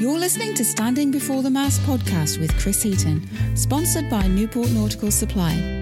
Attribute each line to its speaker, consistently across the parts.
Speaker 1: You're listening to Standing Before the Mast podcast with Chris Heaton, sponsored by Newport Nautical Supply.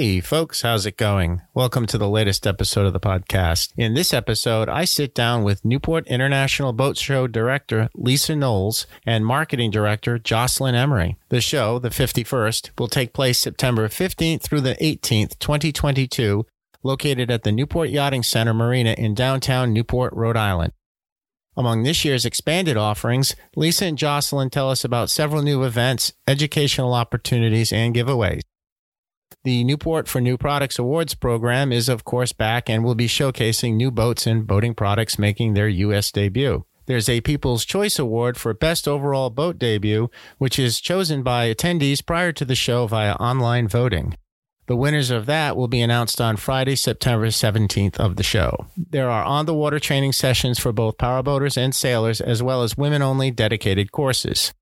Speaker 2: Hey, folks, how's it going? Welcome to the latest episode of the podcast. In this episode, I sit down with Newport International Boat Show Director Lisa Knowles and Marketing Director Jocelyn Emery. The show, the 51st, will take place September 15th through the 18th, 2022, located at the Newport Yachting Center Marina in downtown Newport, Rhode Island. Among this year's expanded offerings, Lisa and Jocelyn tell us about several new events, educational opportunities, and giveaways. The Newport for New Products Awards program is, of course, back and will be showcasing new boats and boating products making their U.S. debut. There's a People's Choice Award for Best Overall Boat Debut, which is chosen by attendees prior to the show via online voting. The winners of that will be announced on Friday, September 17th of the show. There are on the water training sessions for both powerboaters and sailors, as well as women only dedicated courses.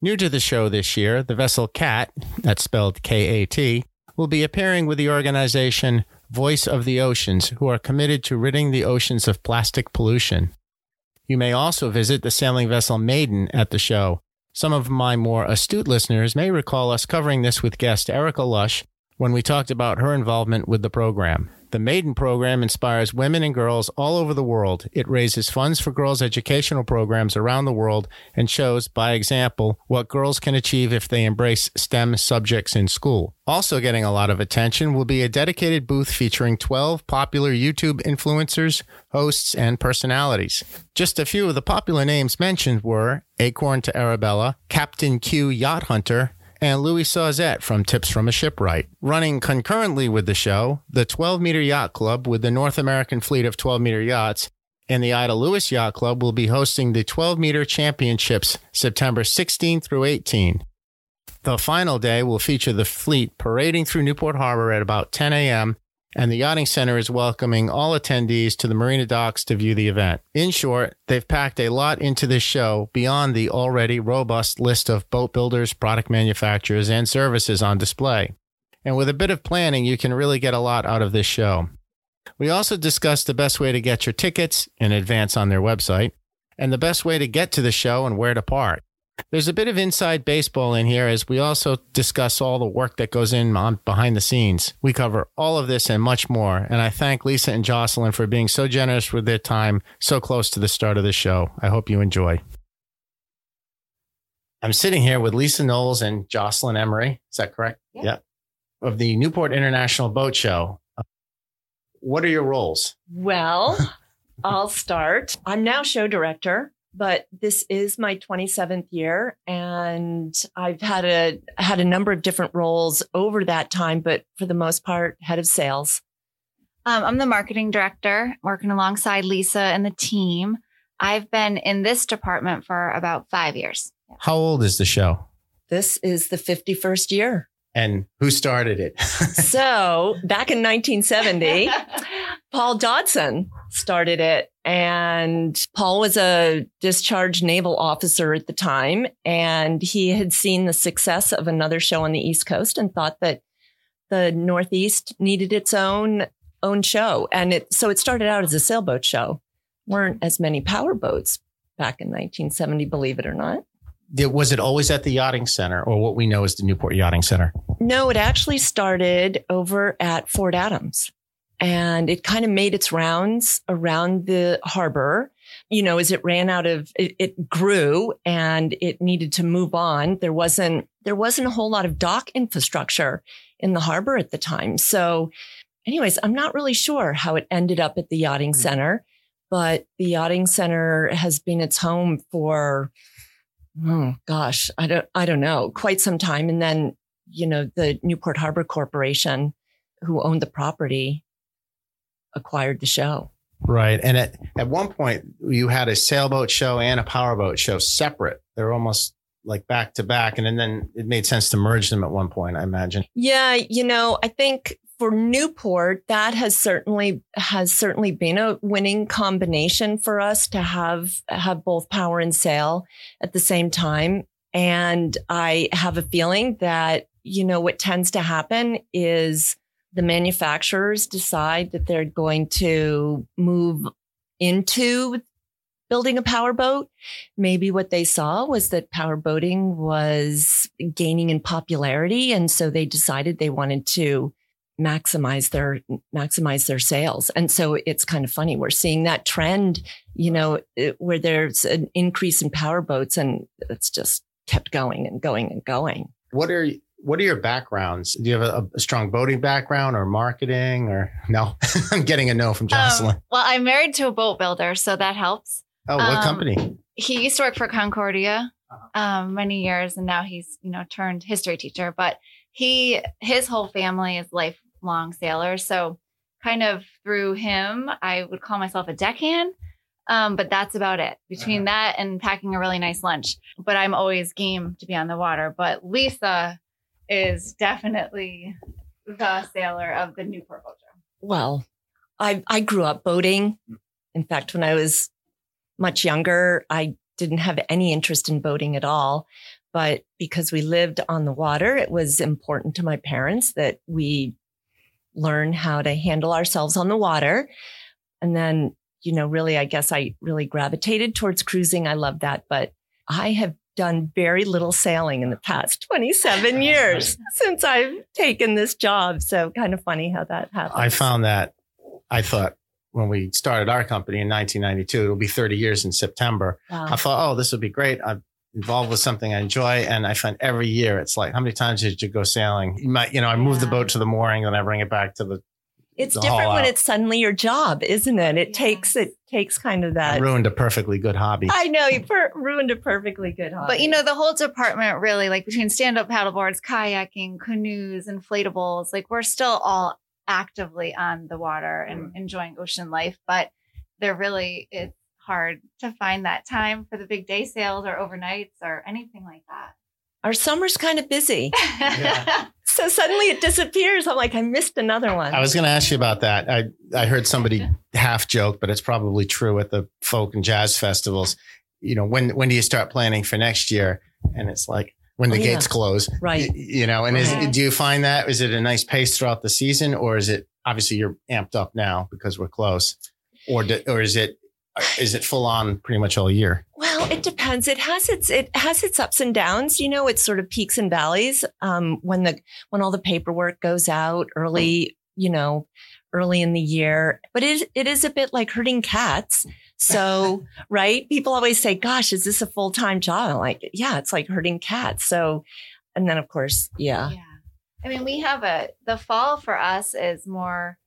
Speaker 2: New to the show this year, the vessel CAT, that's spelled K A T, will be appearing with the organization Voice of the Oceans, who are committed to ridding the oceans of plastic pollution. You may also visit the sailing vessel Maiden at the show. Some of my more astute listeners may recall us covering this with guest Erica Lush when we talked about her involvement with the program. The Maiden program inspires women and girls all over the world. It raises funds for girls' educational programs around the world and shows, by example, what girls can achieve if they embrace STEM subjects in school. Also, getting a lot of attention will be a dedicated booth featuring 12 popular YouTube influencers, hosts, and personalities. Just a few of the popular names mentioned were Acorn to Arabella, Captain Q Yacht Hunter, and Louis Sauzedde from Tips from a Shipwright. Running concurrently with the show, the 12 meter yacht club with the North American fleet of 12 meter yachts and the Ida Lewis Yacht Club will be hosting the 12 meter championships September 16 through 18. The final day will feature the fleet parading through Newport Harbor at about 10 a.m and the Yachting Center is welcoming all attendees to the Marina Docks to view the event. In short, they've packed a lot into this show beyond the already robust list of boat builders, product manufacturers, and services on display. And with a bit of planning, you can really get a lot out of this show. We also discussed the best way to get your tickets in advance on their website and the best way to get to the show and where to park. There's a bit of inside baseball in here as we also discuss all the work that goes in on behind the scenes. We cover all of this and much more. And I thank Lisa and Jocelyn for being so generous with their time so close to the start of the show. I hope you enjoy. I'm sitting here with Lisa Knowles and Jocelyn Emery. Is that correct?
Speaker 3: Yeah.
Speaker 2: Yep. Of the Newport International Boat Show. What are your roles?
Speaker 3: Well, I'll start. I'm now show director but this is my 27th year and I've had a had a number of different roles over that time, but for the most part, head of sales.
Speaker 4: Um, I'm the marketing director, working alongside Lisa and the team. I've been in this department for about five years.
Speaker 2: How old is the show?
Speaker 3: This is the 51st year.
Speaker 2: And who started it?
Speaker 3: so back in 1970, Paul Dodson started it. And Paul was a discharged naval officer at the time. And he had seen the success of another show on the East Coast and thought that the Northeast needed its own own show. And it so it started out as a sailboat show. Weren't as many power boats back in 1970, believe it or not.
Speaker 2: Was it always at the yachting center or what we know as the Newport Yachting Center?
Speaker 3: No, it actually started over at Fort Adams and it kind of made its rounds around the harbor. You know, as it ran out of, it, it, grew and it needed to move on. There wasn't, there wasn't a whole lot of dock infrastructure in the harbor at the time. So anyways, I'm not really sure how it ended up at the yachting hmm. center, but the yachting center has been its home for, oh gosh, I don't, I don't know, quite some time. And then, you know, the Newport Harbor Corporation who owned the property acquired the show.
Speaker 2: Right. And at, at one point, you had a sailboat show and a powerboat show separate. They're almost like back to back. And then, then it made sense to merge them at one point, I imagine.
Speaker 3: Yeah. You know, I think for Newport, that has certainly has certainly been a winning combination for us to have have both power and sail at the same time. And I have a feeling that you know what tends to happen is the manufacturers decide that they're going to move into building a power boat. Maybe what they saw was that power boating was gaining in popularity. And so they decided they wanted to maximize their maximize their sales and so it's kind of funny we're seeing that trend you know eh, where there's an increase in power boats and it's just kept going and going and going
Speaker 2: what are what are your backgrounds? Do you have a, a strong boating background or marketing or no? I'm getting a no from um, Jocelyn.
Speaker 4: Um, well, I'm married to a boat builder, so that helps.
Speaker 2: Oh, what um, company?
Speaker 4: He used to work for Concordia uh-huh. um, many years, and now he's you know turned history teacher. But he his whole family is lifelong sailors, so kind of through him, I would call myself a deckhand. Um, but that's about it between uh-huh. that and packing a really nice lunch. But I'm always game to be on the water. But Lisa is definitely the sailor of the Newport Show.
Speaker 3: Well, I I grew up boating. In fact, when I was much younger, I didn't have any interest in boating at all. But because we lived on the water, it was important to my parents that we learn how to handle ourselves on the water. And then, you know, really, I guess I really gravitated towards cruising. I love that. But I have done very little sailing in the past 27 years since I've taken this job. So kind of funny how that happened.
Speaker 2: I found that I thought when we started our company in 1992, it'll be 30 years in September. Wow. I thought, oh, this would be great. I'm involved with something I enjoy. And I find every year it's like, how many times did you go sailing? You might, you know, I move yeah. the boat to the mooring, then I bring it back to the
Speaker 3: it's different when it's suddenly your job, isn't it? It takes it takes kind of that.
Speaker 2: I ruined a perfectly good hobby.
Speaker 3: I know you per- ruined a perfectly good hobby.
Speaker 4: But you know, the whole department really, like between stand up paddleboards, kayaking, canoes, inflatables, like we're still all actively on the water and mm. enjoying ocean life. But there really it's hard to find that time for the big day sails or overnights or anything like that.
Speaker 3: Our summer's kind of busy. Yeah. So suddenly it disappears. I'm like, I missed another one.
Speaker 2: I was going to ask you about that. I, I heard somebody half joke, but it's probably true at the folk and jazz festivals. You know, when, when do you start planning for next year? And it's like, when the oh, gates close,
Speaker 3: right?
Speaker 2: You know, and is, do you find that is it a nice pace throughout the season, or is it obviously you're amped up now because we're close, or do, or is it is it full on pretty much all year?
Speaker 3: Well, it depends. It has its it has its ups and downs. You know, it's sort of peaks and valleys. Um, when the when all the paperwork goes out early, you know, early in the year. But it it is a bit like herding cats. So, right? People always say, "Gosh, is this a full time job?" I'm like, "Yeah, it's like herding cats." So, and then of course, yeah.
Speaker 4: Yeah. I mean, we have a the fall for us is more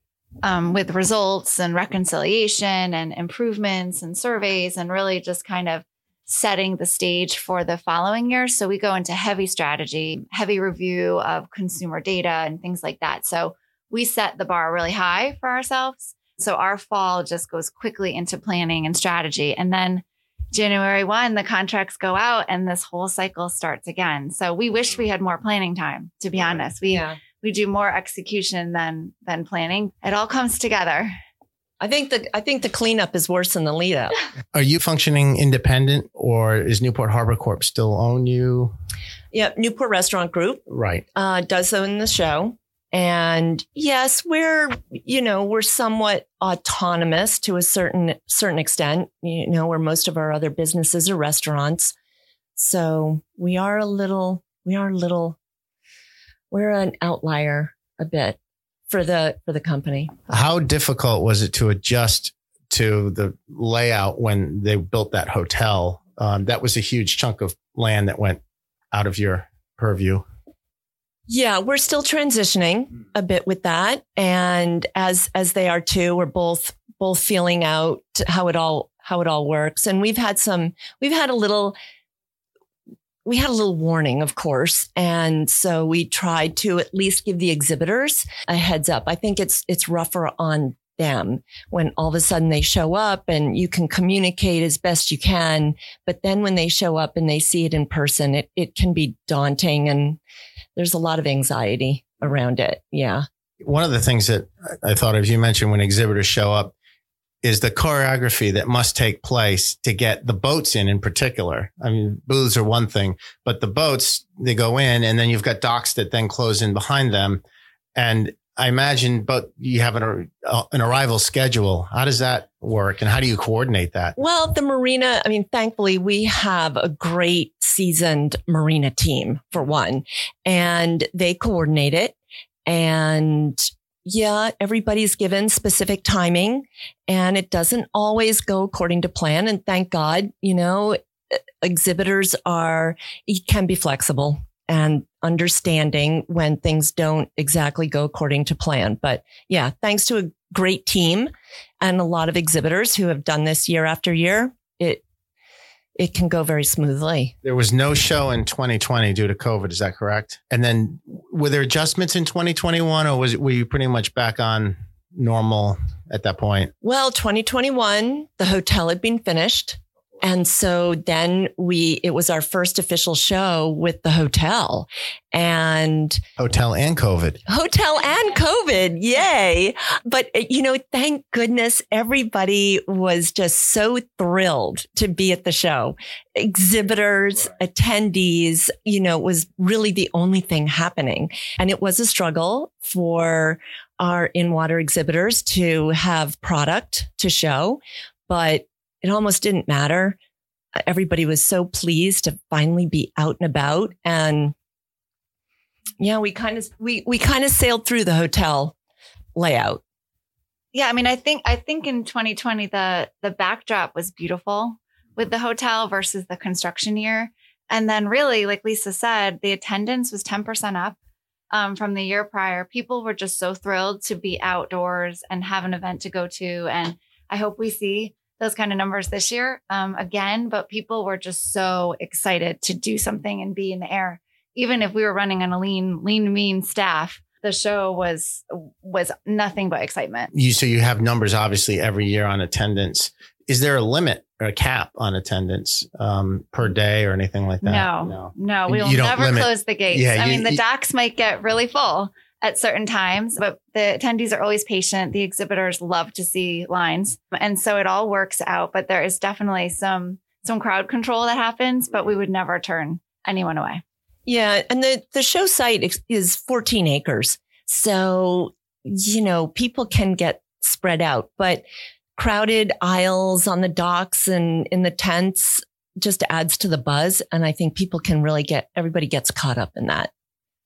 Speaker 4: um, with results and reconciliation and improvements and surveys and really just kind of setting the stage for the following year. So we go into heavy strategy, heavy review of consumer data and things like that. So we set the bar really high for ourselves. So our fall just goes quickly into planning and strategy. And then January 1, the contracts go out and this whole cycle starts again. So we wish we had more planning time, to be honest. We yeah we do more execution than than planning. It all comes together.
Speaker 3: I think the I think the cleanup is worse than the lead up.
Speaker 2: Are you functioning independent or is Newport Harbor Corp still own you?
Speaker 3: Yeah, Newport Restaurant Group.
Speaker 2: Right.
Speaker 3: Uh, does own the show. And yes, we're, you know, we're somewhat autonomous to a certain certain extent, you know, where most of our other businesses are restaurants. So we are a little we are a little we're an outlier a bit for the for the company.
Speaker 2: How difficult was it to adjust to the layout when they built that hotel? Um, that was a huge chunk of land that went out of your purview.
Speaker 3: Yeah, we're still transitioning a bit with that, and as as they are too, we're both both feeling out how it all how it all works. And we've had some we've had a little we had a little warning, of course. And so we tried to at least give the exhibitors a heads up. I think it's, it's rougher on them when all of a sudden they show up and you can communicate as best you can. But then when they show up and they see it in person, it, it can be daunting and there's a lot of anxiety around it. Yeah.
Speaker 2: one of the things that I thought of you mentioned when exhibitors show up is the choreography that must take place to get the boats in in particular. I mean, booths are one thing, but the boats, they go in and then you've got docks that then close in behind them. And I imagine, but you have an, uh, an arrival schedule. How does that work and how do you coordinate that?
Speaker 3: Well, the marina, I mean, thankfully we have a great seasoned marina team for one, and they coordinate it. And yeah, everybody's given specific timing and it doesn't always go according to plan. And thank God, you know, exhibitors are, can be flexible and understanding when things don't exactly go according to plan. But yeah, thanks to a great team and a lot of exhibitors who have done this year after year, it it can go very smoothly.
Speaker 2: There was no show in 2020 due to COVID. Is that correct? And then were there adjustments in 2021 or was it, were you pretty much back on normal at that point?
Speaker 3: Well, 2021, the hotel had been finished. And so then we, it was our first official show with the hotel and
Speaker 2: hotel and COVID.
Speaker 3: Hotel and COVID. Yay. But, uh, you know, thank goodness everybody was just so thrilled to be at the show. Exhibitors, right. attendees, you know, was really the only thing happening. And it was a struggle for our in water exhibitors to have product to show, but it almost didn't matter. Everybody was so pleased to finally be out and about. And yeah, we kind of we we kind of sailed through the hotel layout.
Speaker 4: Yeah, I mean, I think I think in 2020 the the backdrop was beautiful with the hotel versus the construction year. And then really, like Lisa said, the attendance was 10% up um, from the year prior. People were just so thrilled to be outdoors and have an event to go to. And I hope we see those kind of numbers this year um, again, but people were just so excited to do something and be in the air. Even if we were running on a lean, lean, mean staff, the show was was nothing but excitement.
Speaker 2: You so you have numbers obviously every year on attendance. Is there a limit or a cap on attendance um, per day or anything like that?
Speaker 4: No, no, no we will never limit. close the gates. Yeah, I you, mean, the docks might get really full, at certain times, but the attendees are always patient. The exhibitors love to see lines. And so it all works out, but there is definitely some some crowd control that happens, but we would never turn anyone away.
Speaker 3: Yeah, and the the show site is 14 acres. So, you know, people can get spread out, but crowded aisles on the docks and in the tents just adds to the buzz and I think people can really get everybody gets caught up in that.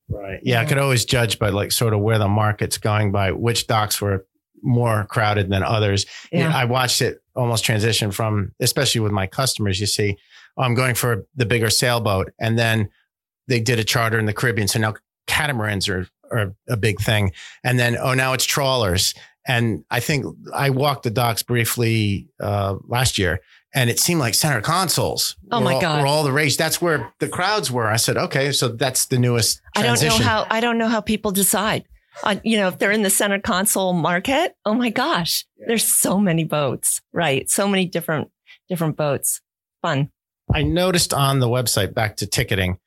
Speaker 2: Right. Yeah, I could always judge by like sort of where the market's going by which docks were more crowded than others. Yeah. I watched it almost transition from, especially with my customers, you see, oh, I'm going for the bigger sailboat. And then they did a charter in the Caribbean. So now catamarans are, are a big thing. And then, oh, now it's trawlers. And I think I walked the docks briefly uh, last year and it seemed like center consoles.
Speaker 3: Oh my
Speaker 2: all,
Speaker 3: god!
Speaker 2: Were all the rage. That's where the crowds were. I said, okay, so that's the newest. Transition.
Speaker 3: I don't know how. I don't know how people decide. Uh, you know, if they're in the center console market, oh my gosh, yeah. there's so many boats, right? So many different different boats. Fun.
Speaker 2: I noticed on the website back to ticketing,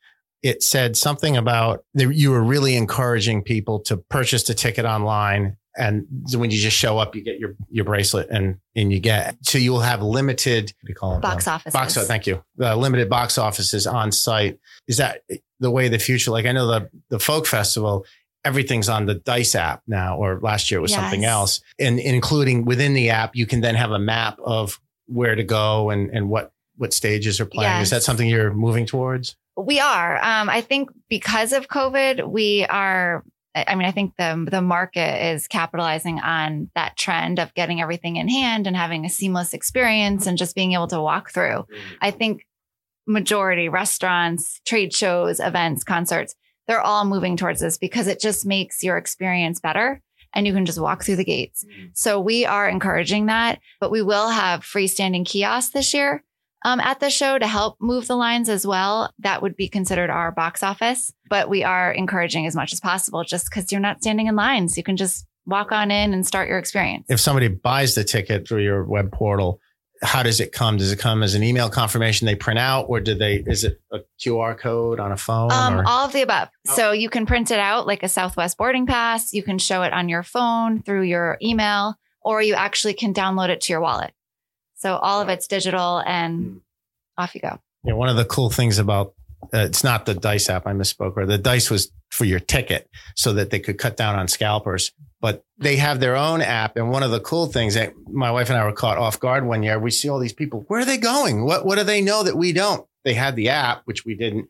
Speaker 2: it said something about you were really encouraging people to purchase the ticket online and when you just show up, you get your your bracelet and and you get so you will have limited what do you call it
Speaker 4: box uh, offices.
Speaker 2: Box thank you. Uh, limited box offices on site. Is that the way the future? Like I know the the folk festival, everything's on the Dice app now, or last year it was yes. something else, and including within the app, you can then have a map of where to go and and what what stages are playing. Yes. Is that something you're moving towards?
Speaker 4: We are. Um, I think because of COVID, we are I mean, I think the the market is capitalizing on that trend of getting everything in hand and having a seamless experience and just being able to walk through. Mm-hmm. I think majority restaurants, trade shows, events, concerts, they're all moving towards this because it just makes your experience better and you can just walk through the gates. Mm-hmm. So we are encouraging that, but we will have freestanding kiosks this year um, at the show to help move the lines as well. That would be considered our box office, but we are encouraging as much as possible just because you're not standing in lines. You can just walk on in and start your experience.
Speaker 2: If somebody buys the ticket through your web portal, how does it come? Does it come as an email confirmation they print out, or do they? Is it a QR code on a phone?
Speaker 4: Um,
Speaker 2: or?
Speaker 4: all of the above.
Speaker 2: Oh.
Speaker 4: So you can print it out like a Southwest boarding pass. You can show it on your phone through your email, or you actually can download it to your wallet. So all of it's digital
Speaker 2: Hmm.
Speaker 4: and off you go.
Speaker 2: Yeah, one of the cool things about uh, it's not the dice app. I misspoke. Or the dice was for your ticket, so that they could cut down on scalpers. But they have their own app, and one of the cool things that my wife and I were caught off guard one year. We see all these people. Where are they going? What What do they know that we don't? They had the app, which we didn't.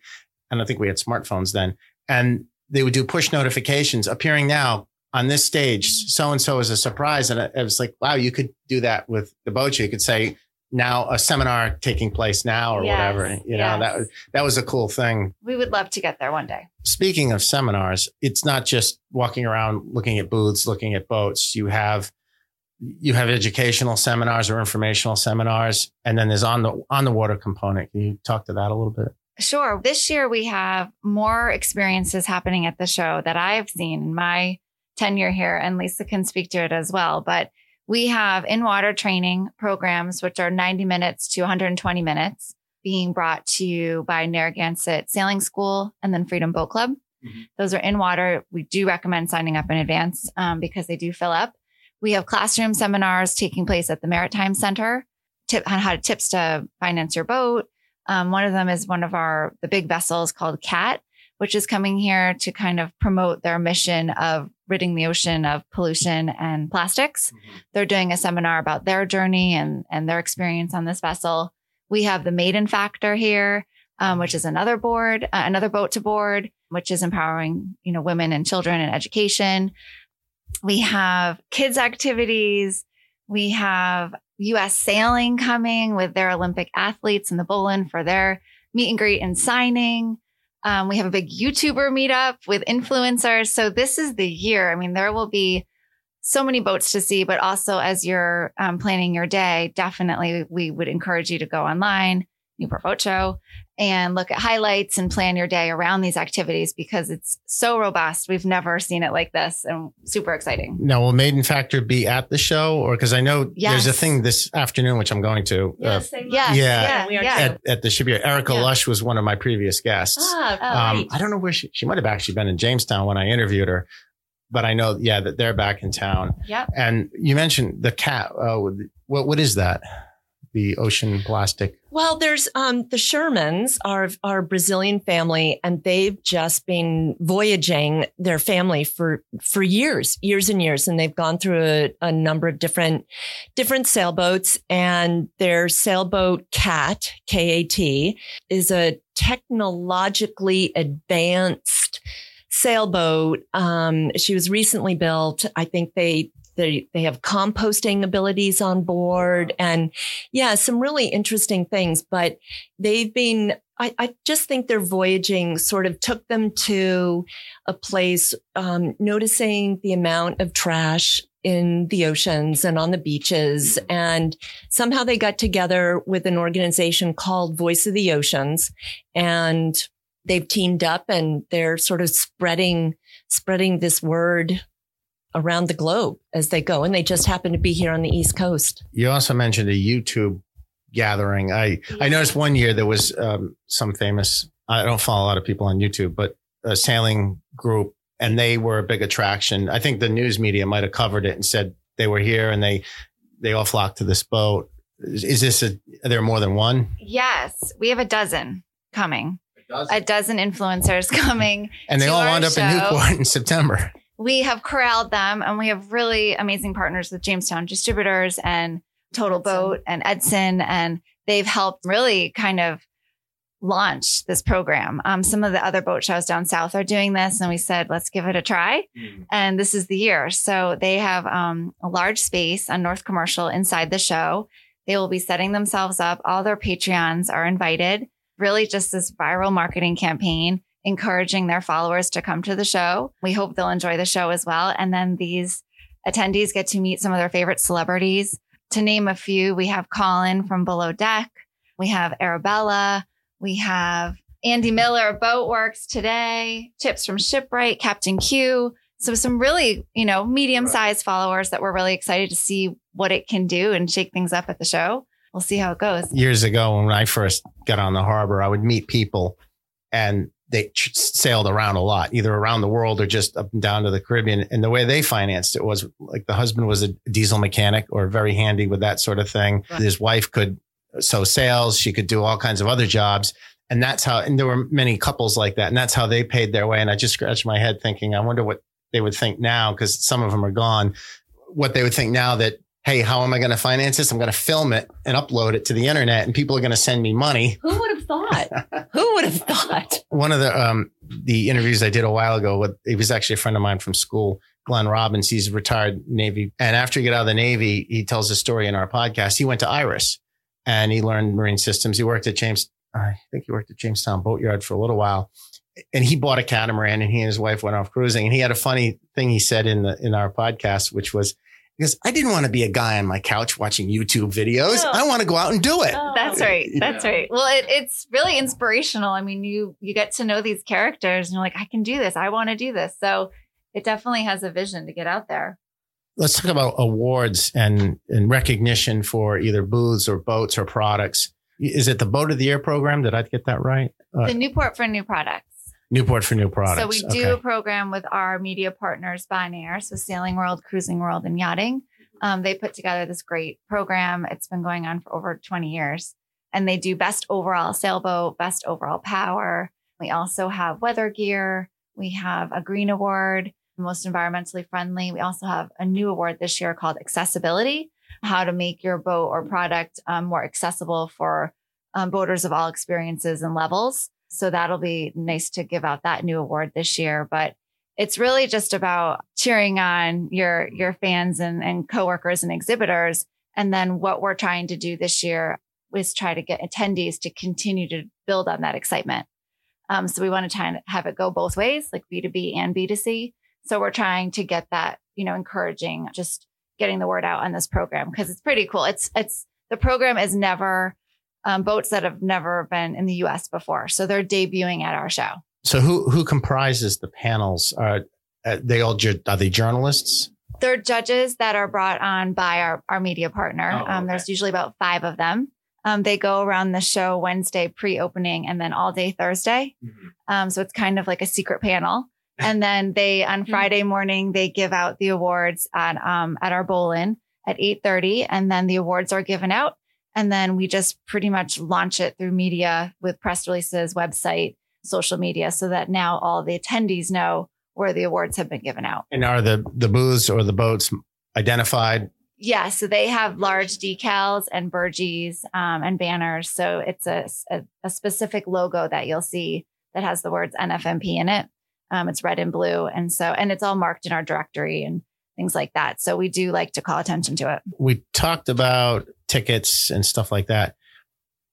Speaker 2: I don't think we had smartphones then, and they would do push notifications appearing now on this stage. So and so is a surprise, and it, it was like, wow, you could do that with the boat. You could say now a seminar taking place now or
Speaker 4: Yes,
Speaker 2: whatever. You know
Speaker 4: yes.
Speaker 2: that that was a cool thing.
Speaker 4: We would love to get there one day.
Speaker 2: Speaking of seminars, it's not just walking around looking at booths, looking at boats. You have you have educational seminars or informational seminars, and then there's on the on the water component. Can you talk to that a little bit?
Speaker 4: Sure. This year we have more experiences happening at the show that I've seen in my tenure here, and Lisa can speak to it as well. But we have in water training programs, which are 90 minutes to 120 minutes, being brought to you by Narragansett Sailing School and then Freedom Boat Club.
Speaker 2: Mhm.
Speaker 4: Those are in water. We do recommend signing up in advance um, because they do fill up. We have classroom seminars taking place at the Maritime Center tip on how to tips to finance your boat. Um, one of them is one of our the big vessels called Cat, which is coming here to kind of promote their mission of ridding the ocean of pollution and plastics. They're doing a seminar about their journey and and their experience on this vessel. We have the Maiden Factor here, um, which is another board, uh, another boat to board, which is empowering you know women and children in education. We have kids activities. We have U.S. sailing coming with their Olympic athletes in the Bolin for their meet and greet and signing. Um, we have a big YouTuber meetup with influencers. So this is the year. I mean, there will be so many boats to see, but also as you're um, planning your day, definitely we would encourage you to go online, Newport Boat Show, and look at highlights and plan your day around these activities because it's so robust. We've never seen it like this and super exciting.
Speaker 2: Now, will Maiden Factor be at the show, or because I know there's a thing this afternoon which I'm going to uh,
Speaker 3: Yes, they
Speaker 4: Yes,
Speaker 2: Yeah.
Speaker 4: yeah, yeah.
Speaker 2: at, at the shipyard. Erica
Speaker 3: Yeah.
Speaker 2: Lush was one of my previous guests.
Speaker 3: Ah,
Speaker 4: Oh,
Speaker 2: Um, I don't know where she, she might have actually been in Jamestown when I interviewed her, but I know, yeah, that they're back in town.
Speaker 4: Yeah.
Speaker 2: And you mentioned the cat. Uh, what what is that? The ocean plastic.
Speaker 3: Well, there's um, the Schurmanns, our our Brazilian family, and they've just been voyaging their family for for years, years and years, and they've gone through a, a number of different different sailboats. And their sailboat Cat K A T is a technologically advanced sailboat. Um, she was recently built. I think they. They, they have composting abilities on board and yeah, some really interesting things, but they've been, I, I just think their voyaging sort of took them to a place, um, noticing the amount of trash in the oceans and on the beaches. And somehow they got together with an organization called Voice of the Oceans and they've teamed up and they're sort of spreading, spreading this word around the globe as they go. And they just happen to be here on the East Coast.
Speaker 2: You also mentioned a YouTube gathering. I I noticed one year there was um, some famous. I don't follow a lot of people on YouTube, but a sailing group, and they were a big attraction. I think the news media might have covered it and said they were here and they they all flocked to this boat. Is, is this a? Are there more than one?
Speaker 4: Yes, we have a dozen coming, a dozen influencers coming.
Speaker 2: And they all
Speaker 4: our
Speaker 2: wound up in. Newport in September.
Speaker 4: We have corralled them and we have really amazing partners with Jamestown Distributors and Total
Speaker 3: Edson.
Speaker 4: Boat and Edson. And they've helped really kind of launch this program. Um, some of the other boat shows down south are doing this, and we said, let's give it a try. And this is the year. So they have um, a large space on North Commercial inside the show. They will be setting themselves up. All their Patreons are invited. Really, just this viral marketing campaign, encouraging their followers to come to the show. We hope they'll enjoy the show as well. And then these attendees get to meet some of their favorite celebrities. To name a few, we have Colin from Below Deck. We have Arabella. We have Andy Miller of Boatworks today, tips from Shipwright, Captain Q. So some really, you know, medium-sized followers that we're really excited to see what it can do and shake things up at the show. we'll see how it goes.
Speaker 2: Years ago, when I first got on the harbor, I would meet people and they sailed around a lot, either around the world or just up and down to the Caribbean. And the way they financed it was like the husband was a diesel mechanic or very handy with that sort of thing.
Speaker 3: Right.
Speaker 2: His wife could sew sails. She could do all kinds of other jobs. And that's how, and there were many couples like that. And that's how they paid their way. And I just scratched my head thinking, I wonder what they would think now, because some of them are gone, what they would think now that, hey, how am I going to finance this? I'm going to film it and upload it to the internet and people are going to send me money.
Speaker 3: Who would have thought? Who would have thought?
Speaker 2: One of the, um, the interviews I did a while ago with, he was actually a friend of mine from school, Glenn Robbins. He's a retired Navy. And after he got out of the Navy, he tells a story in our podcast. He went to IYRS and he learned marine systems. He worked at James, I think he worked at Jamestown Boatyard for a little while. And he bought a catamaran and he and his wife went off cruising. And he had a funny thing he said in the in our podcast, which was because I didn't want to be a guy on my couch watching YouTube videos.
Speaker 3: No.
Speaker 2: I want to go out and do it.
Speaker 4: That's right. That's right. Well, it, it's really inspirational. I mean, you you get to know these characters, and you're like, I can do this. I want to do this. So it definitely has a vision to get out there.
Speaker 2: Let's talk about awards and and recognition for either booths or boats or products. Is it the Boat of the Year program? Did I get that right? Uh,
Speaker 4: The Newport for new products.
Speaker 2: Newport for new products.
Speaker 4: So we do
Speaker 2: Okay.
Speaker 4: a program with our media partners, Bonnier, so Sailing World, Cruising World, and Yachting. Um, they put together this great program. It's been going on for over 20 years, and they do best overall sailboat, best overall power. We also have weather gear. We have a green award, most environmentally friendly. We also have a new award this year called accessibility, how to make your boat or product um, more accessible for um, boaters of all experiences and levels. So that'll be nice to give out that new award this year. But it's really just about cheering on your your fans and, and coworkers and exhibitors. And then what we're trying to do this year is try to get attendees to continue to build on that excitement. Um, so we want to try and have it go both ways, like B2B and B2C. So we're trying to get that, you know, encouraging, just getting the word out on this program because it's pretty cool. It's it's the program is never um, boats that have never been in the U.S. before, so they're debuting at our show.
Speaker 2: So who who comprises the panels? Are uh, they all ju- are they journalists?
Speaker 4: They're judges that are brought on by our, our media partner.
Speaker 2: Oh,
Speaker 4: um, there's usually about five of them. Um, they go around the show Wednesday pre opening and then all day Thursday. Um, so it's kind of like a secret panel. And then they on Friday morning they give out the awards at um, at our bowling at 8:30 and then the awards are given out and then we just pretty much launch it through media with press releases, website, social media so that now all the attendees know where the awards have been given out.
Speaker 2: And are the the booths or the boats identified?
Speaker 4: Yeah, so they have large decals and burgees um, and banners. So it's a, a, a specific logo that you'll see that has the words NFMP in it. Um, it's red and blue, and so and it's all marked in our directory and things like that. So we do like to call attention to it.
Speaker 2: We talked about tickets and stuff like that.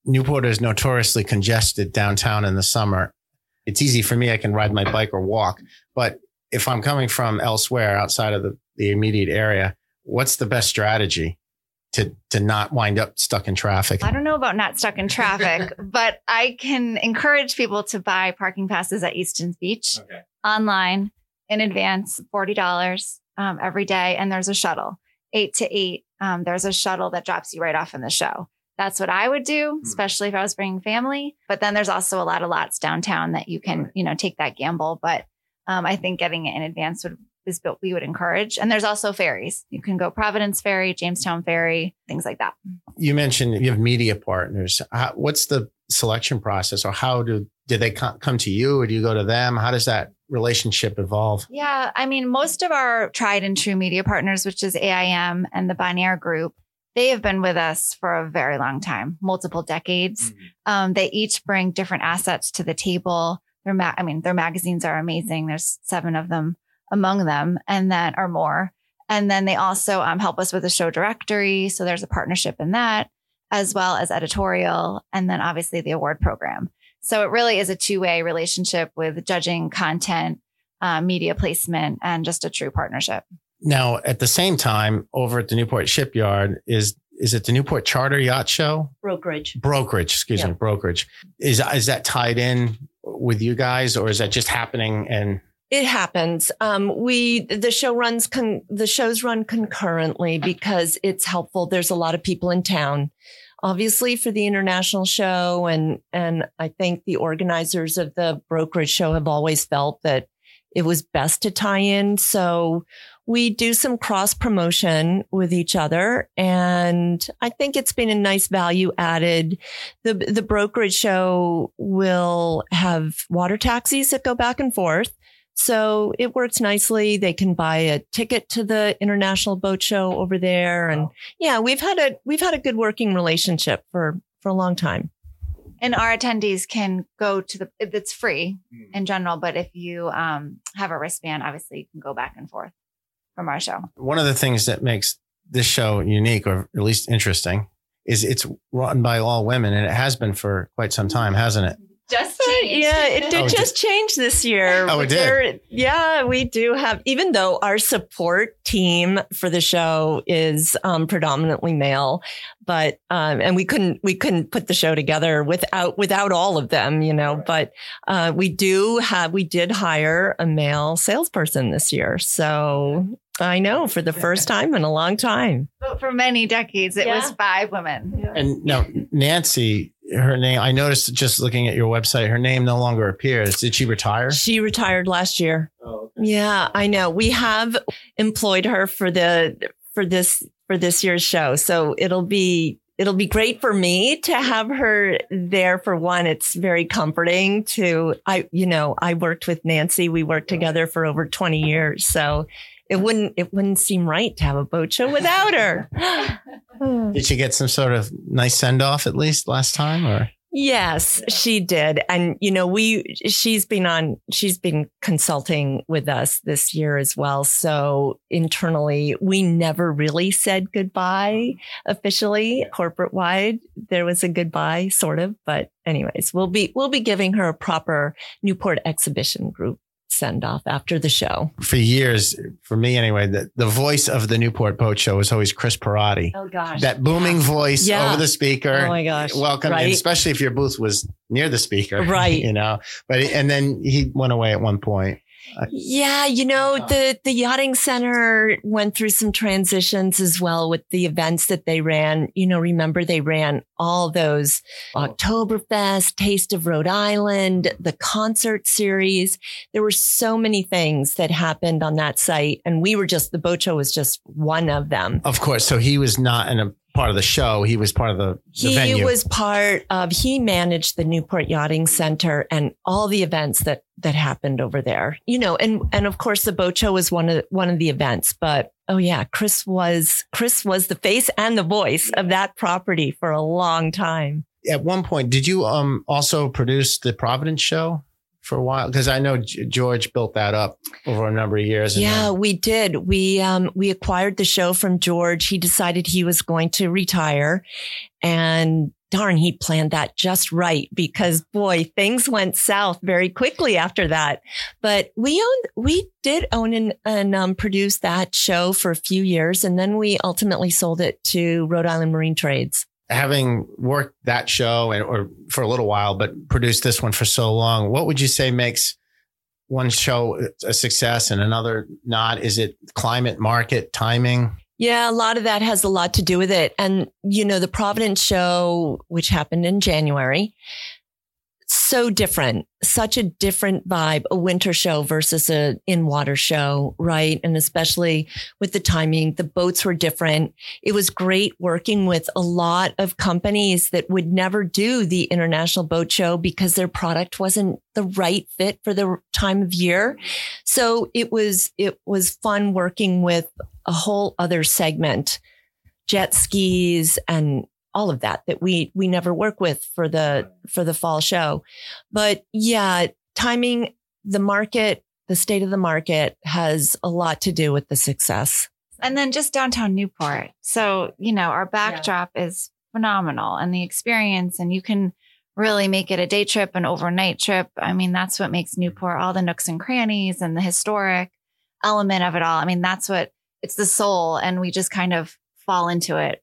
Speaker 2: Newport is notoriously congested downtown in the summer. It's easy for me; I can ride my bike or walk. But if I'm coming from elsewhere outside of the, the immediate area, what's the best strategy to to not wind up stuck in traffic?
Speaker 4: I don't know about not stuck in traffic, but I can encourage people to buy parking passes at Easton's Beach
Speaker 2: Okay.
Speaker 4: online in advance, forty dollars um, every day, and there's a shuttle, eight to eight. Um, there's a shuttle that drops you right off in the show. That's what I would do, especially if I was bringing family. But then there's also a lot of lots downtown that you can, you know, take that gamble. But um, I think getting it in advance would is what we would encourage. And there's also ferries. You can go Providence Ferry, Jamestown Ferry, things like that.
Speaker 2: you mentioned you have media partners. How, what's the selection process, or how do did they come to you, or do you go to them? How does that relationship evolve?
Speaker 4: Yeah, I mean, most of our tried and true media partners, which is AIM and the Bonnier Group, they have been with us for a very long time, multiple decades. Um, they each bring different assets to the table. Their, ma- I mean, their magazines are amazing. There's seven of them among them, and then or more. And then they also um, help us with the show directory. So there's a partnership in that, as well as editorial, and then obviously the award program. So it really is a two way relationship with judging content, uh, media placement, and just a true partnership.
Speaker 2: Now, at the same time, over at the Newport Shipyard, is is it the Newport Charter Yacht Show
Speaker 3: Brokerage.
Speaker 2: brokerage? Excuse me, brokerage. Is is that tied in with you guys, or is that just happening? And
Speaker 3: It happens. Um, we the show runs con- the shows run concurrently because it's helpful. There's a lot of people in town. Obviously for the international show and and I think the organizers of the brokerage show have always felt that it was best to tie in. So we do some cross promotion with each other. And I think it's been a nice value added. The, the brokerage show will have water taxis that go back and forth. So it works nicely. They can buy a ticket to the international boat show over there. And yeah, we've had a, we've had a good working relationship for, for a long time.
Speaker 4: And our attendees can go to the, it's free in general, but if you um, have a wristband, obviously you can go back and forth from our show.
Speaker 2: One of the things that makes this show unique, or at least interesting, is it's run by all women, and it has been for quite some time, hasn't it?
Speaker 4: Just changed.
Speaker 3: Yeah, it did
Speaker 2: Oh, it
Speaker 3: just change this year.
Speaker 2: Oh, it did?
Speaker 3: There- Yeah, we do have, even though our support team for the show is um, predominantly male, but um, and we couldn't we couldn't put the show together without without all of them, you know. But uh, we do have we did hire a male salesperson this year, so I know for the first time in a long time.
Speaker 4: But for many decades, it was five women.
Speaker 2: And now Nancy, her name, I noticed just looking at your website, her name no longer appears. Did she retire?
Speaker 3: She retired last year.
Speaker 2: Oh,
Speaker 3: Yeah, I know. We have employed her for the for this for this year's show. So it'll be it'll be great for me to have her there for one. It's very comforting to I you know, I worked with Nancy. We worked together for over 20 years. So it wouldn't it wouldn't seem right to have a boat show without her.
Speaker 2: Did she get some sort of nice send off at least last time or?
Speaker 3: Yes, she did. And, you know, we, she's been on, she's been consulting with us this year as well. So internally, we never really said goodbye officially, corporate wide. There was a goodbye, sort of. But anyways, we'll be, we'll be giving her a proper Newport exhibition group send off after the show.
Speaker 2: For years, for me anyway, the, the voice of the Newport Boat Show was always Chris Parati.
Speaker 3: Oh gosh.
Speaker 2: That booming voice
Speaker 3: Yeah.
Speaker 2: over the speaker.
Speaker 3: Oh my gosh.
Speaker 2: Welcome,
Speaker 3: Right.
Speaker 2: especially if your booth was near the speaker,
Speaker 3: Right.
Speaker 2: You know, but and then he went away at one point.
Speaker 3: Yeah, you know, the the yachting center went through some transitions as well with the events that they ran. You know, remember they ran all those oh. Oktoberfest, Taste of Rhode Island, the concert series. There were so many things that happened on that site and we were just the Bocho was just one of them.
Speaker 2: Of course, so he was not in a part of the show. He was part of the, the
Speaker 3: He
Speaker 2: venue.
Speaker 3: was part of he managed the Newport Yachting Center and all the events that that happened over there. You know, and and of course the boat show was one of one of the events, but oh yeah, Chris was Chris was the face and the voice of that property for a long time.
Speaker 2: at one point, did you um also produce the Providence show for a while? Because I know George built that up over a number of years.
Speaker 3: Yeah,
Speaker 2: then-
Speaker 3: we did. We um we acquired the show from George. He decided he was going to retire and darn, he planned that just right because boy, things went south very quickly after that. But we owned, we did own and, and um, produce that show for a few years. And then we ultimately sold it to Rhode Island Marine Trades.
Speaker 2: Having worked that show and or for a little while, but produced this one for so long, what would you say makes one show a success and another not? Is it climate, market, timing?
Speaker 3: Yeah, a lot of that has a lot to do with it. And, you know, the Providence show, which happened in January, so different, such a different vibe, a winter show versus a in water show, right? And especially with the timing, the boats were different. It was great working with a lot of companies that would never do the international boat show because their product wasn't the right fit for the time of year. So it was, it was fun working with a whole other segment, jet skis and all of that that we we never work with for the for the fall show. But yeah, timing, the market, the state of the market has a lot to do with the success.
Speaker 4: And then just downtown Newport. So, you know, our backdrop is phenomenal and the experience, and you can really make it a day trip, an overnight trip. I mean, that's what makes Newport all the nooks and crannies and the historic element of it all. I mean, that's what it's the soul. And we just kind of fall into it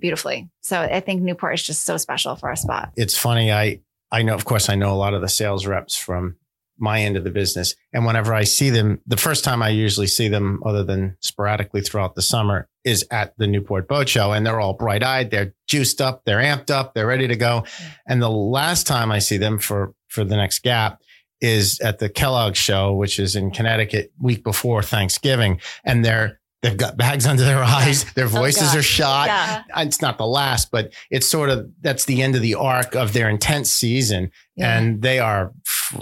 Speaker 4: beautifully. So I think Newport is just so special for our spot.
Speaker 2: It's funny. I I know, of course, I know a lot of the sales reps from my end of the business. And whenever I see them, the first time I usually see them, other than sporadically throughout the summer, is at the Newport Boat Show. And they're all bright eyed, they're juiced up, they're amped up, they're ready to go. And the last time I see them for, for the next gap is at the Kellogg show, which is in Connecticut week before Thanksgiving. And they're, They've got bags under their oh, eyes. Their voices
Speaker 3: gosh.
Speaker 2: are shot.
Speaker 3: Yeah.
Speaker 2: Uh, it's not the last, but it's sort of that's the end of the arc of their intense season,
Speaker 3: Yeah.
Speaker 2: and they are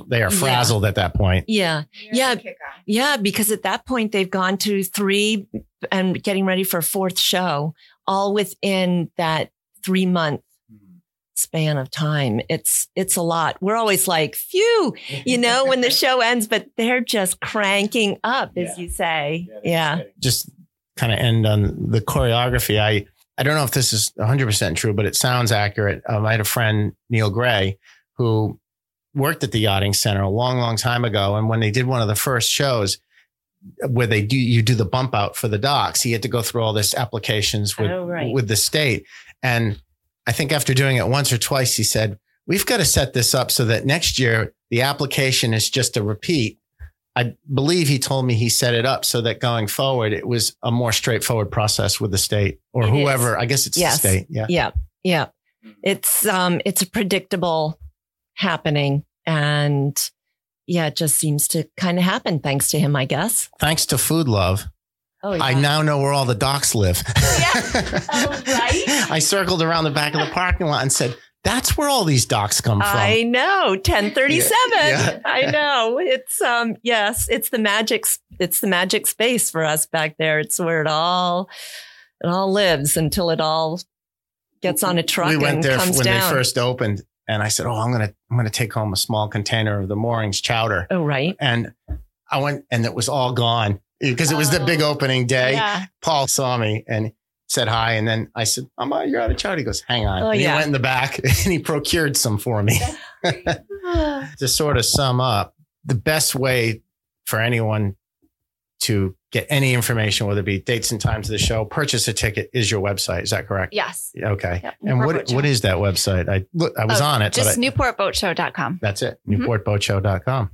Speaker 2: they are
Speaker 3: Yeah.
Speaker 2: frazzled at that point.
Speaker 3: Yeah. Yeah. Yeah. Because at that point, they've gone to three and getting ready for a fourth show, all within that three month span of time. It's, it's a lot. We're always like, phew, you know, when the show ends, but they're just cranking up, as
Speaker 2: Yeah.
Speaker 3: you say. Yeah.
Speaker 2: Just kind of end on the choreography. I I don't know if this is 100 percent true, but it sounds accurate. Um, I had a friend Neil Gray who worked at the yachting center a long, long time ago, and when they did one of the first shows. Where they do you do the bump out for the docks? He had to go through all this applications with
Speaker 3: Oh, right.
Speaker 2: with the state, and I think after doing it once or twice, he said, We've got to set this up so that next year the application is just a repeat. I believe he told me he set it up so that going forward, it was a more straightforward process with the state or
Speaker 3: It
Speaker 2: whoever. I guess it's
Speaker 3: Yes.
Speaker 2: the state. Yeah.
Speaker 3: Yeah. Yeah. It's, um, it's a predictable happening and yeah, it just seems to kind of happen thanks to him, I guess.
Speaker 2: Thanks to Food Love,
Speaker 3: Oh, yeah.
Speaker 2: I now know where all the docks live. yeah.
Speaker 3: Oh, right?
Speaker 2: I circled around the back of the parking lot and said, That's where all these docks come from.
Speaker 3: I know, 1037.
Speaker 2: Yeah, yeah.
Speaker 3: I know. It's um yes, it's the magic it's the magic space for us back there. It's where it all it all lives until it all gets on a truck
Speaker 2: we went there when
Speaker 3: down.
Speaker 2: they first opened, and I said, "Oh, I'm gonna I'm gonna take home a small container of the moorings chowder."
Speaker 3: oh right.
Speaker 2: And I went, and it was all gone because it was the big
Speaker 4: Oh,
Speaker 2: opening day.
Speaker 4: Yeah.
Speaker 2: Paul saw me and said hi, and then I said, "I'm out, you're out of chowder." He goes, "Hang on."
Speaker 3: Oh,
Speaker 2: and he went in the back and he procured some for me. to sort of sum up, the best way for anyone to get any information, whether it be dates and times of the show, purchase a ticket, is your website. Is that correct?
Speaker 4: yes.
Speaker 2: Okay.
Speaker 4: Yep,
Speaker 2: And
Speaker 4: Newport
Speaker 2: what what is that website? I look, I was
Speaker 4: Oh,
Speaker 2: on it,
Speaker 4: Just
Speaker 2: I,
Speaker 4: newportboatshow.com.
Speaker 2: that's it.
Speaker 4: Mhm.
Speaker 2: Newportboatshow.com.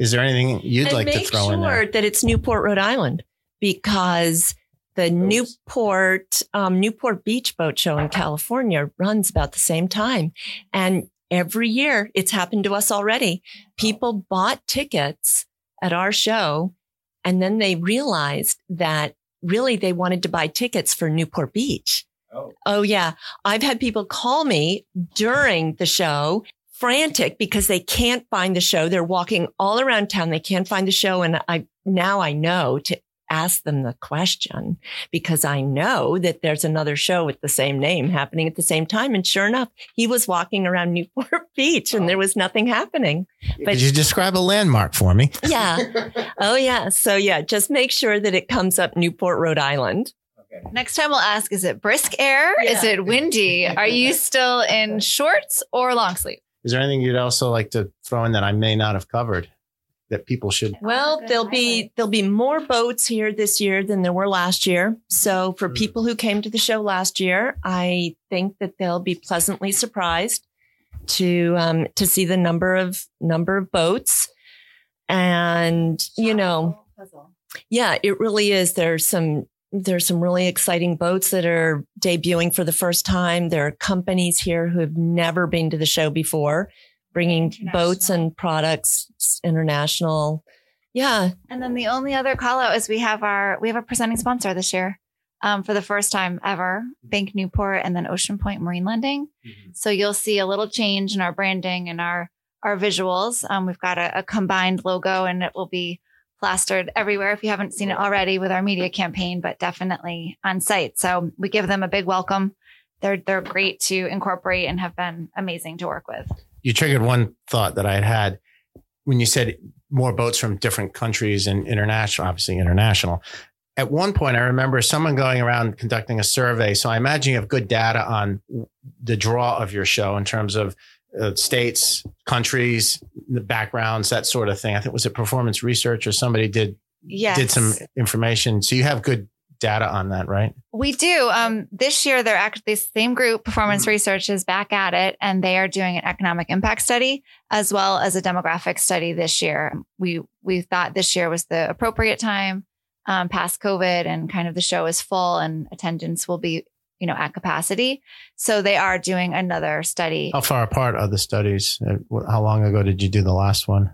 Speaker 2: Is there anything you'd
Speaker 3: and
Speaker 2: like to
Speaker 3: make
Speaker 2: throw
Speaker 3: sure
Speaker 2: in there?
Speaker 3: that it's Newport, Rhode Island, because the Newport um, Newport Beach Boat Show in California runs about the same time, and every year it's happened to us already. People bought tickets at our show, and then they realized that really they wanted to buy tickets for Newport Beach.
Speaker 2: Oh.
Speaker 3: Oh yeah, I've had people call me during the show frantic because they can't find the show. They're walking all around town. They can't find the show. And I, now I know to ask them the question because I know that there's another show with the same name happening at the same time. And sure enough, he was walking around Newport Beach and there oh. was nothing happening. but-
Speaker 2: Could you describe a landmark for me?
Speaker 3: Yeah. oh yeah. So yeah, just make sure that it comes up Newport, Rhode Island.
Speaker 4: Next time we'll ask is it brisk air? Is it windy? Are you still in shorts or long sleeve?
Speaker 2: Is there anything you'd also like to throw in that I may not have covered that people should?
Speaker 3: Well, there'll be there'll be more boats here this year than there were last year. So for
Speaker 2: Hmm.
Speaker 3: people who came to the show last year, I think that they'll be pleasantly surprised to um, to see the number of number of boats. And you know, yeah, it really is. There's some there's some really exciting boats that are debuting for the first time. There are companies here who have never been to the show before, bringing boats and products international. Yeah,
Speaker 4: And then the only other call out is we have our we have a presenting sponsor this year. Um, for the first time ever, Bank Newport and then Ocean Point Marine Lending. So you'll see a little change in our branding and our our visuals. Um, we've got a, a combined logo and it will be plastered everywhere if you haven't seen it already with our media campaign, but definitely on site. So we give them a big welcome. They're they're great to incorporate and have been amazing to work with.
Speaker 2: You triggered one thought that I had had when you said more boats from different countries and international, obviously international. At one point, I remember someone going around conducting a survey. So I imagine you have good data on the draw of your show in terms of uh, states, countries, the backgrounds, that sort of thing. I think was it performance research or somebody did
Speaker 4: Yes.
Speaker 2: did some information. So you have good data on that, right?
Speaker 4: We do. Um, this year, they're actually the same group, Performance
Speaker 2: Mm-hmm.
Speaker 4: Research, is back at it, and they are doing an economic impact study as well as a demographic study this year. We we thought this year was the appropriate time um, past COVID, and kind of the show is full, and attendance will be you know at capacity. So they are doing another study.
Speaker 2: How far apart are the studies? Uh, How long ago did you do the last one?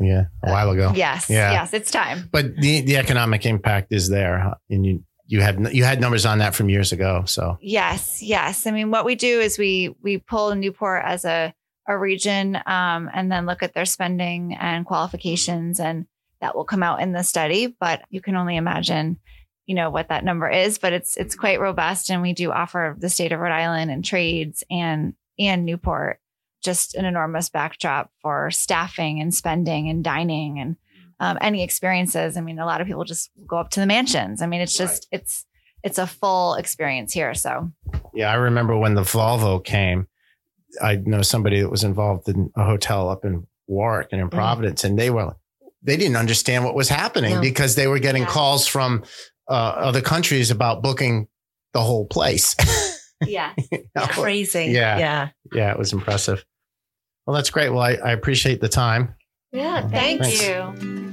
Speaker 2: Yeah, a while ago.
Speaker 4: Yes,
Speaker 2: Yeah.
Speaker 4: yes, it's time.
Speaker 2: But the the economic impact is there, and you you had you had numbers on that from years ago. So
Speaker 4: Yes, yes. I mean, what we do is we we pull Newport as a a region, um, and then look at their spending and qualifications, and that will come out in the study. But you can only imagine, you know, what that number is. But it's it's mm-hmm. quite robust, and we do offer the state of Rhode Island and trades and and Newport just an enormous backdrop for staffing and spending and dining and mm-hmm. um, any experiences. I mean, a lot of people just go up to the mansions. I mean, it's just it's it's a full experience here. So
Speaker 2: yeah, I remember when the Volvo came. I know somebody that was involved in a hotel up in Warwick and in mm-hmm. Providence, and they were they didn't understand what was happening
Speaker 3: No.
Speaker 2: because they were getting
Speaker 4: Yeah.
Speaker 2: calls from uh, other countries about booking the whole place.
Speaker 4: yeah.
Speaker 3: Crazy.
Speaker 2: Yeah.
Speaker 3: Yeah.
Speaker 2: yeah, it was impressive. Well, that's great. Well, I, I appreciate the time.
Speaker 3: Yeah.
Speaker 4: Thank
Speaker 2: Thanks.
Speaker 4: you.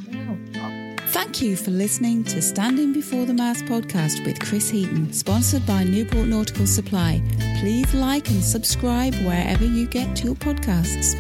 Speaker 1: Thank you for listening to Standing Before the Mast podcast with Chris Heaton, sponsored by Newport Nautical Supply. Please like and subscribe wherever you get your podcasts.